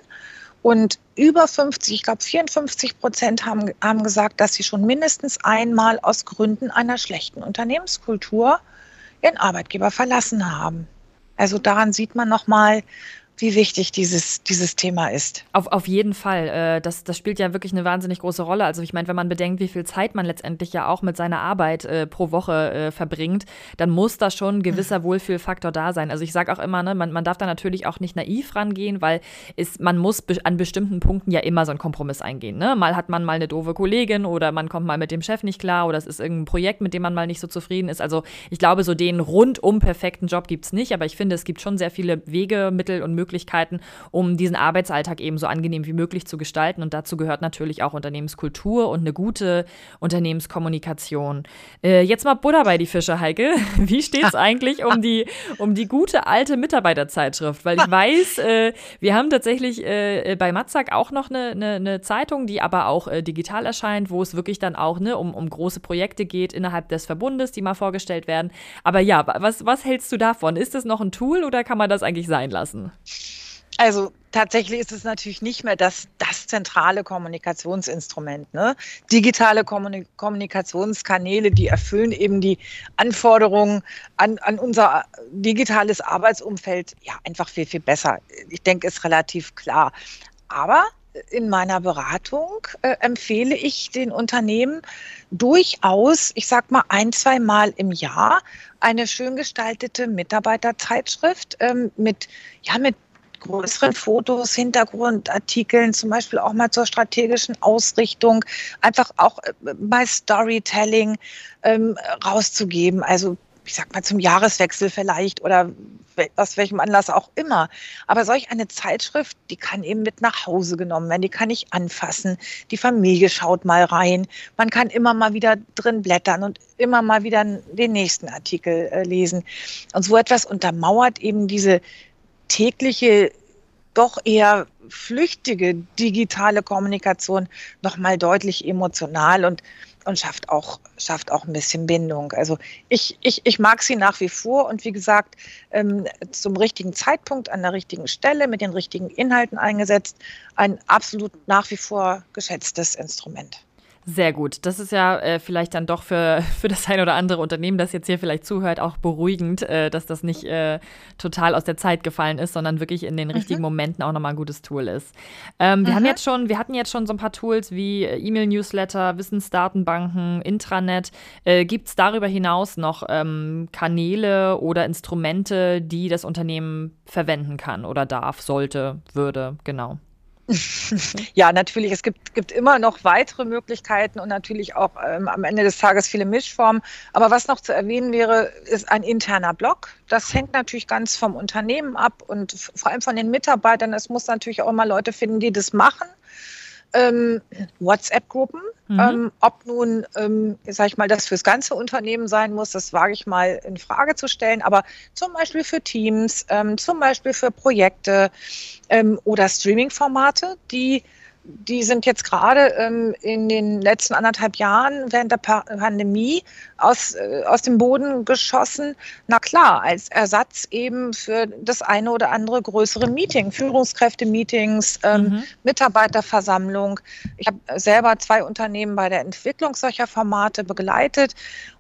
Und über 50, ich glaube 54 Prozent haben, haben gesagt, dass sie schon mindestens einmal aus Gründen einer schlechten Unternehmenskultur ihren Arbeitgeber verlassen haben. Also daran sieht man nochmal, wie wichtig dieses, dieses Thema ist. Auf, auf jeden Fall. Äh, das, das spielt ja wirklich eine wahnsinnig große Rolle. Also ich meine, wenn man bedenkt, wie viel Zeit man letztendlich ja auch mit seiner Arbeit äh, pro Woche äh, verbringt, dann muss da schon ein gewisser mhm. Wohlfühlfaktor da sein. Also ich sage auch immer, ne, man, man darf da natürlich auch nicht naiv rangehen, weil es, man muss be an bestimmten Punkten ja immer so einen Kompromiss eingehen. Ne? Mal hat man mal eine doofe Kollegin oder man kommt mal mit dem Chef nicht klar oder es ist irgendein Projekt, mit dem man mal nicht so zufrieden ist. Also ich glaube, so den rundum perfekten Job gibt es nicht, aber ich finde, es gibt schon sehr viele Wege, Mittel und Möglichkeiten, Möglichkeiten, um diesen Arbeitsalltag eben so angenehm wie möglich zu gestalten. Und dazu gehört natürlich auch Unternehmenskultur und eine gute Unternehmenskommunikation. Äh, jetzt mal Butter bei die Fische, Heike. Wie steht es eigentlich um die, um die gute alte Mitarbeiterzeitschrift? Weil ich weiß, äh, wir haben tatsächlich äh, bei Matzak auch noch eine, eine, eine, Zeitung, die aber auch äh, digital erscheint, wo es wirklich dann auch ne, um, um große Projekte geht innerhalb des Verbundes, die mal vorgestellt werden. Aber ja, was, was hältst du davon? Ist das noch ein Tool oder kann man das eigentlich sein lassen? Also tatsächlich ist es natürlich nicht mehr das, das zentrale Kommunikationsinstrument. Ne? Digitale Kommunikationskanäle, die erfüllen eben die Anforderungen an, an unser digitales Arbeitsumfeld ja einfach viel, viel besser. Ich denke, ist relativ klar. Aber in meiner Beratung äh, empfehle ich den Unternehmen durchaus, ich sag mal ein, zwei Mal im Jahr, eine schön gestaltete Mitarbeiterzeitschrift ähm, mit, ja, mit größeren Fotos, Hintergrundartikeln, zum Beispiel auch mal zur strategischen Ausrichtung, einfach auch bei äh, Storytelling ähm, rauszugeben. Also ich sag mal zum Jahreswechsel vielleicht oder aus welchem Anlass auch immer. Aber solch eine Zeitschrift, die kann eben mit nach Hause genommen werden, die kann ich anfassen. Die Familie schaut mal rein. Man kann immer mal wieder drin blättern und immer mal wieder den nächsten Artikel äh, lesen. Und so etwas untermauert eben diese tägliche, doch eher flüchtige digitale Kommunikation nochmal deutlich emotional und, und schafft, auch, schafft auch ein bisschen Bindung. Also ich, ich, ich mag sie nach wie vor und wie gesagt, ähm, zum richtigen Zeitpunkt an der richtigen Stelle mit den richtigen Inhalten eingesetzt, ein absolut nach wie vor geschätztes Instrument. Sehr gut. Das ist ja äh, vielleicht dann doch für, für das ein oder andere Unternehmen, das jetzt hier vielleicht zuhört, auch beruhigend, äh, dass das nicht äh, total aus der Zeit gefallen ist, sondern wirklich in den mhm. richtigen Momenten auch nochmal ein gutes Tool ist. Ähm, wir mhm. haben jetzt schon, wir hatten jetzt schon so ein paar Tools wie äh, E-Mail-Newsletter, Wissensdatenbanken, Intranet. Äh, Gibt es darüber hinaus noch ähm, Kanäle oder Instrumente, die das Unternehmen verwenden kann oder darf, sollte, würde? Genau. ja, natürlich. Es gibt, gibt immer noch weitere Möglichkeiten und natürlich auch ähm, am Ende des Tages viele Mischformen. Aber was noch zu erwähnen wäre, ist ein interner Blog. Das hängt natürlich ganz vom Unternehmen ab und vor allem von den Mitarbeitern. Es muss natürlich auch immer Leute finden, die das machen ähm, WhatsApp-Gruppen. Mhm. Ähm, ob nun, ähm, sag ich mal, das fürs ganze Unternehmen sein muss, das wage ich mal in Frage zu stellen. Aber zum Beispiel für Teams, ähm, zum Beispiel für Projekte ähm, oder Streaming-Formate, die die sind jetzt gerade ähm, in den letzten anderthalb Jahren während der pa Pandemie aus, äh, aus dem Boden geschossen. Na klar, als Ersatz eben für das eine oder andere größere Meeting, Führungskräfte-Meetings, ähm, mhm. Mitarbeiterversammlung. Ich habe selber zwei Unternehmen bei der Entwicklung solcher Formate begleitet.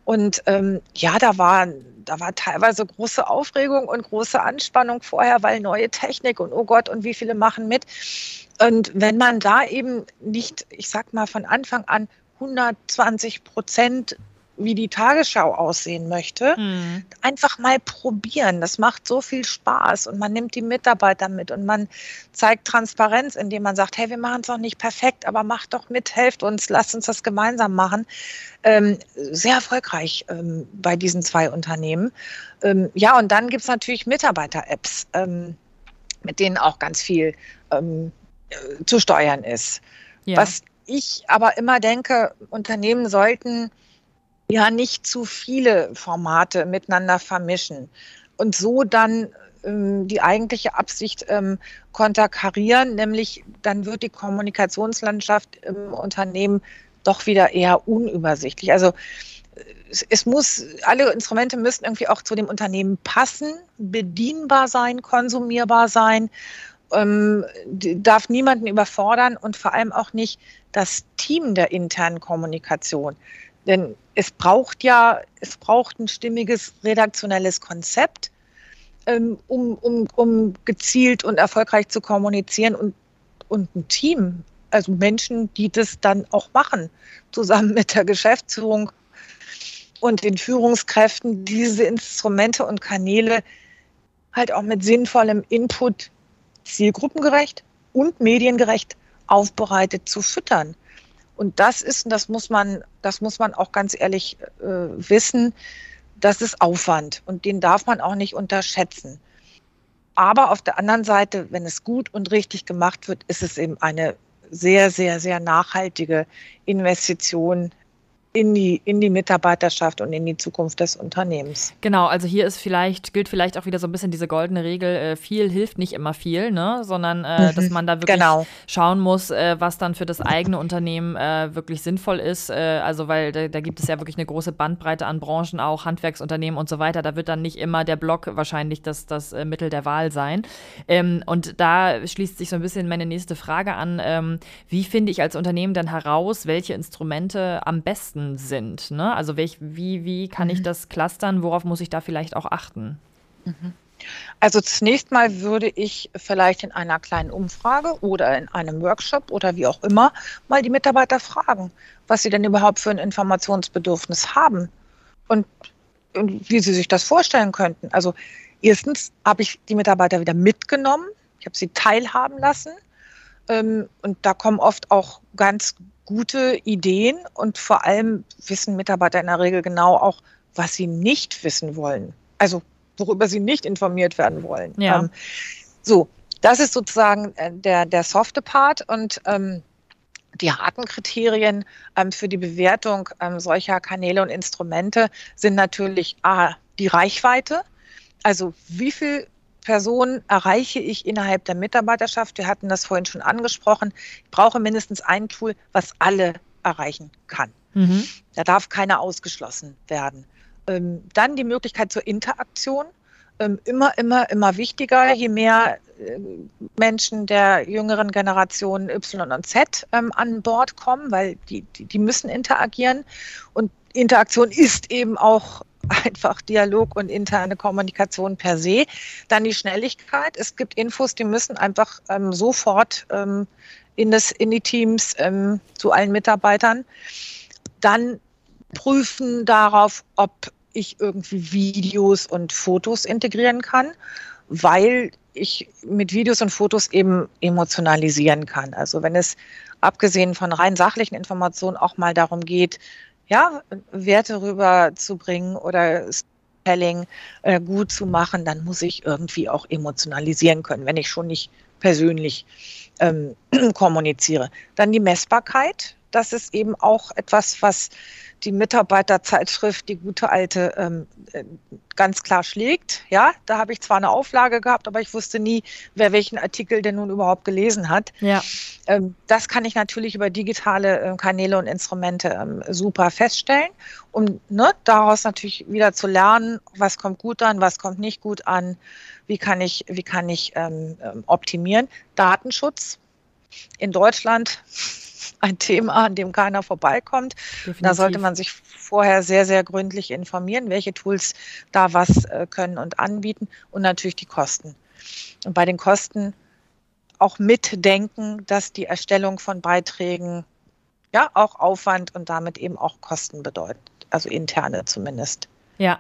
Und ähm, ja, da war, da war teilweise große Aufregung und große Anspannung vorher, weil neue Technik und oh Gott, und wie viele machen mit. Und wenn man da eben nicht, ich sag mal von Anfang an 120 Prozent wie die Tagesschau aussehen möchte, mhm. einfach mal probieren. Das macht so viel Spaß und man nimmt die Mitarbeiter mit und man zeigt Transparenz, indem man sagt, hey, wir machen es noch nicht perfekt, aber macht doch mit, helft uns, lasst uns das gemeinsam machen. Ähm, sehr erfolgreich ähm, bei diesen zwei Unternehmen. Ähm, ja, und dann gibt es natürlich Mitarbeiter-Apps, ähm, mit denen auch ganz viel ähm, äh, zu steuern ist. Ja. Was ich aber immer denke, Unternehmen sollten ja nicht zu viele Formate miteinander vermischen und so dann ähm, die eigentliche Absicht ähm, konterkarieren, nämlich dann wird die Kommunikationslandschaft im Unternehmen doch wieder eher unübersichtlich. Also es, es muss, alle Instrumente müssen irgendwie auch zu dem Unternehmen passen, bedienbar sein, konsumierbar sein ähm, darf niemanden überfordern und vor allem auch nicht das Team der internen Kommunikation. Denn es braucht ja, es braucht ein stimmiges redaktionelles Konzept, ähm, um, um, um gezielt und erfolgreich zu kommunizieren und, und ein Team, also Menschen, die das dann auch machen, zusammen mit der Geschäftsführung und den Führungskräften, diese Instrumente und Kanäle halt auch mit sinnvollem Input zielgruppengerecht und mediengerecht aufbereitet zu füttern. Und das ist, und das muss man, das muss man auch ganz ehrlich äh, wissen, das ist Aufwand und den darf man auch nicht unterschätzen. Aber auf der anderen Seite, wenn es gut und richtig gemacht wird, ist es eben eine sehr, sehr, sehr nachhaltige Investition in die, in die Mitarbeiterschaft und in die Zukunft des Unternehmens. Genau, also hier ist vielleicht, gilt vielleicht auch wieder so ein bisschen diese goldene Regel, äh, viel hilft nicht immer viel, ne? sondern äh, mhm, dass man da wirklich genau. schauen muss, äh, was dann für das eigene Unternehmen äh, wirklich sinnvoll ist. Äh, also weil da, da, gibt es ja wirklich eine große Bandbreite an Branchen, auch Handwerksunternehmen und so weiter. Da wird dann nicht immer der Blog wahrscheinlich das, das äh, Mittel der Wahl sein. Ähm, und da schließt sich so ein bisschen meine nächste Frage an. Ähm, wie finde ich als Unternehmen dann heraus, welche Instrumente am besten Daten sind. Ne? Also welch, wie, wie kann mhm. ich das clustern? Worauf muss ich da vielleicht auch achten? Mhm. Also zunächst mal würde ich vielleicht in einer kleinen Umfrage oder in einem Workshop oder wie auch immer mal die Mitarbeiter fragen, was sie denn überhaupt für ein Informationsbedürfnis haben und, und wie sie sich das vorstellen könnten. Also erstens habe ich die Mitarbeiter wieder mitgenommen, ich habe sie teilhaben lassen ähm, und da kommen oft auch ganz gute Ideen und vor allem wissen Mitarbeiter in der Regel genau auch, was sie nicht wissen wollen. Also worüber sie nicht informiert werden wollen. Ja. Ähm, so, das ist sozusagen äh, der, der softe Part und ähm, die harten Kriterien ähm, für die Bewertung ähm, solcher Kanäle und Instrumente sind natürlich A, die Reichweite. Also wie viel Personen erreiche ich innerhalb der Mitarbeiterschaft? Wir hatten das vorhin schon angesprochen. Ich brauche mindestens ein Tool, was alle erreichen kann. Mhm. Da darf keiner ausgeschlossen werden. Ähm, dann die Möglichkeit zur Interaktion. Ähm, immer, immer, immer wichtiger, je mehr äh, Menschen der jüngeren Generation Y und Z ähm, an Bord kommen, weil die, die, die müssen interagieren. Und Interaktion ist eben auch einfach Dialog und interne Kommunikation per se. Dann die Schnelligkeit. Es gibt Infos, die müssen einfach ähm, sofort ähm, in, das, in die Teams ähm, zu allen Mitarbeitern. Dann prüfen darauf, ob ich irgendwie Videos und Fotos integrieren kann, weil ich mit Videos und Fotos eben emotionalisieren kann. Also wenn es abgesehen von rein sachlichen Informationen auch mal darum geht, ja, Werte rüberzubringen oder Storytelling äh, gut zu machen, dann muss ich irgendwie auch emotionalisieren können, wenn ich schon nicht persönlich ähm, kommuniziere. Dann die Messbarkeit. Das ist eben auch etwas, was die Mitarbeiterzeitschrift, die gute alte, ähm, äh, ganz klar schlägt. Ja, da habe ich zwar eine Auflage gehabt, aber ich wusste nie, wer welchen Artikel denn nun überhaupt gelesen hat. Ja. Ähm, das kann ich natürlich über digitale äh, Kanäle und Instrumente ähm, super feststellen, um ne, daraus natürlich wieder zu lernen, was kommt gut an, was kommt nicht gut an, wie kann ich, wie kann ich ähm, ähm optimieren. Datenschutz in Deutschland ein Thema, an dem keiner vorbeikommt. Definitiv. Da sollte man sich vorher sehr, sehr gründlich informieren, welche Tools da was äh, können und anbieten und natürlich die Kosten. Und bei den Kosten auch mitdenken, dass die Erstellung von Beiträgen ja auch Aufwand und damit eben auch Kosten bedeutet, also interne zumindest. Ja,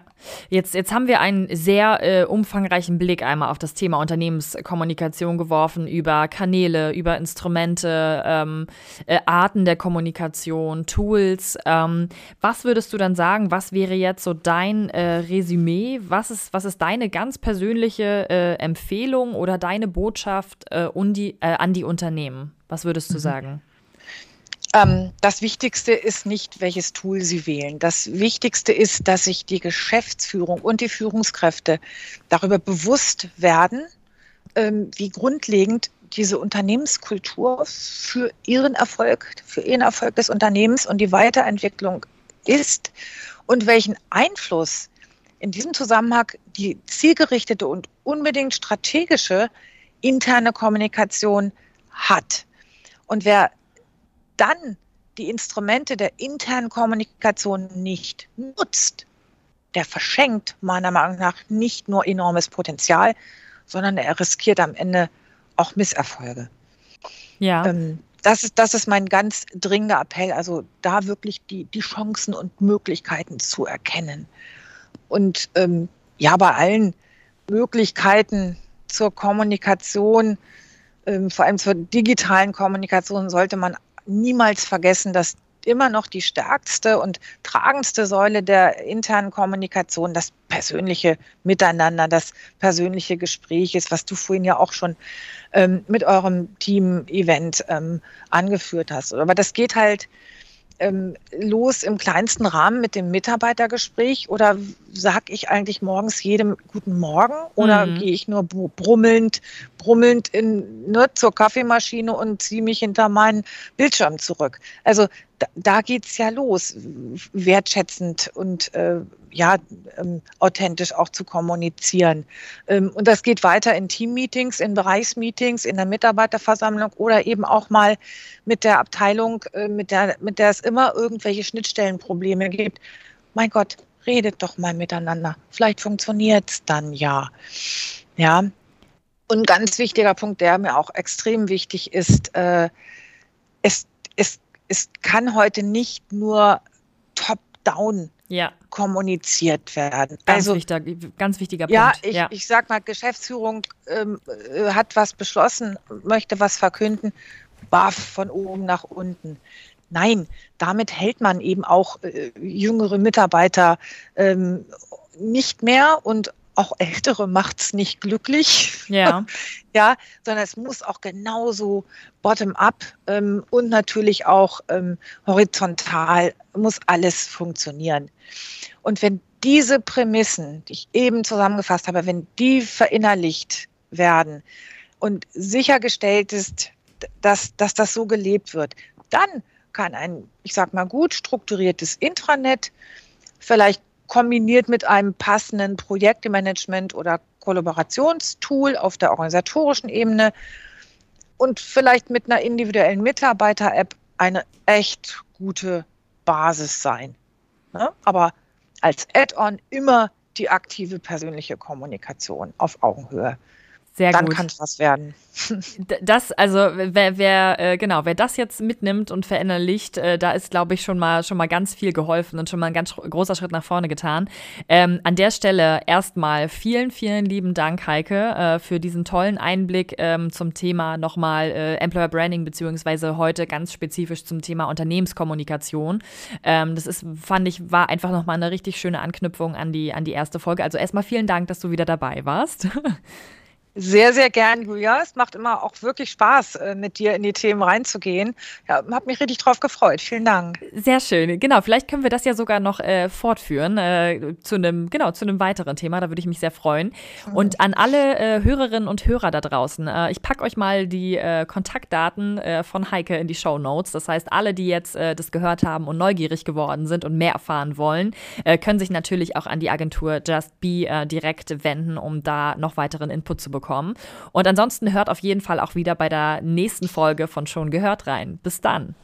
jetzt, jetzt haben wir einen sehr äh, umfangreichen Blick einmal auf das Thema Unternehmenskommunikation geworfen, über Kanäle, über Instrumente, ähm, äh, Arten der Kommunikation, Tools. Ähm, was würdest du dann sagen, was wäre jetzt so dein äh, Resümee? Was ist, was ist deine ganz persönliche äh, Empfehlung oder deine Botschaft äh, die, äh, an die Unternehmen? Was würdest du mhm. sagen? Ähm, das Wichtigste ist nicht, welches Tool Sie wählen. Das Wichtigste ist, dass sich die Geschäftsführung und die Führungskräfte darüber bewusst werden, ähm, wie grundlegend diese Unternehmenskultur für ihren Erfolg, für ihren Erfolg des Unternehmens und die Weiterentwicklung ist und welchen Einfluss in diesem Zusammenhang die zielgerichtete und unbedingt strategische interne Kommunikation hat. Und wer dann die Instrumente der internen Kommunikation nicht nutzt, der verschenkt meiner Meinung nach nicht nur enormes Potenzial, sondern er riskiert am Ende auch Misserfolge. Ja. Ähm, das ist, das ist mein ganz dringender Appell, also da wirklich die, die Chancen und Möglichkeiten zu erkennen. Und ähm, ja, bei allen Möglichkeiten zur Kommunikation, ähm, vor allem zur digitalen Kommunikation, sollte man niemals vergessen, dass immer noch die stärkste und tragendste Säule der internen Kommunikation das persönliche Miteinander, das persönliche Gespräch ist, was du vorhin ja auch schon ähm, mit eurem Team-Event ähm, angeführt hast. Aber das geht halt ähm, los im kleinsten Rahmen mit dem Mitarbeitergespräch oder sage ich eigentlich morgens jedem guten Morgen oder mhm. gehe ich nur brummelnd, brummelnd in, ne, zur Kaffeemaschine und ziehe mich hinter meinen Bildschirm zurück? Also da, da geht's ja los, wertschätzend und äh, ja, ähm, authentisch auch zu kommunizieren. Ähm, und das geht weiter in Teammeetings, in Bereichsmeetings, in der Mitarbeiterversammlung oder eben auch mal mit der Abteilung, äh, mit, der, mit der es immer irgendwelche Schnittstellenprobleme gibt. Mein Gott, redet doch mal miteinander. Vielleicht funktioniert's dann ja. Ja. Und ein ganz wichtiger Punkt, der mir auch extrem wichtig ist, äh, es, es, es kann heute nicht nur top-down ja. kommuniziert werden. Ganz, also, wichtiger, ganz wichtiger Punkt. Ja, ich, ja. ich sag mal, Geschäftsführung ähm, äh, hat was beschlossen, möchte was verkünden, baff von oben nach unten. Nein, damit hält man eben auch äh, jüngere Mitarbeiter ähm, nicht mehr und auch Ältere macht es nicht glücklich. Ja. ja, sondern es muss auch genauso bottom-up ähm, und natürlich auch ähm, horizontal muss alles funktionieren. Und wenn diese Prämissen, die ich eben zusammengefasst habe, wenn die verinnerlicht werden und sichergestellt ist, dass, dass das so gelebt wird, dann kann ein, ich sag mal, gut strukturiertes Intranet vielleicht kombiniert mit einem passenden Projektmanagement oder Kollaborationstool auf der organisatorischen Ebene und vielleicht mit einer individuellen Mitarbeiter-App eine echt gute Basis sein. Ne? Aber als Add-on immer die aktive persönliche Kommunikation auf Augenhöhe. Sehr dann gut. kann es was werden. Das, also wer, wer äh, genau, wer das jetzt mitnimmt und verinnerlicht, äh, da ist, glaube ich, schon mal schon mal ganz viel geholfen und schon mal ein ganz großer Schritt nach vorne getan. Ähm, an der Stelle erstmal vielen, vielen lieben Dank, Heike, äh, für diesen tollen Einblick ähm, zum Thema nochmal äh, Employer Branding, beziehungsweise heute ganz spezifisch zum Thema Unternehmenskommunikation. Ähm, das ist, fand ich, war einfach nochmal eine richtig schöne Anknüpfung an die, an die erste Folge. Also erstmal vielen Dank, dass du wieder dabei warst. Sehr, sehr gern, Julia. Es macht immer auch wirklich Spaß, äh, mit dir in die Themen reinzugehen. Ja, habe mich richtig drauf gefreut. Vielen Dank. Sehr schön. Genau, vielleicht können wir das ja sogar noch äh, fortführen äh, zu einem, genau, zu einem weiteren Thema. Da würde ich mich sehr freuen. Mhm. Und an alle äh, Hörerinnen und Hörer da draußen, äh, ich packe euch mal die äh, Kontaktdaten von Heike in die Show Notes. Das heißt, alle, die jetzt das gehört haben und neugierig geworden sind und mehr erfahren wollen, können sich natürlich auch an die Agentur Just Be direkt wenden, um da noch weiteren Input zu bekommen bekommen. Und ansonsten hört auf jeden Fall auch wieder bei der nächsten Folge von Schon gehört rein. Bis dann.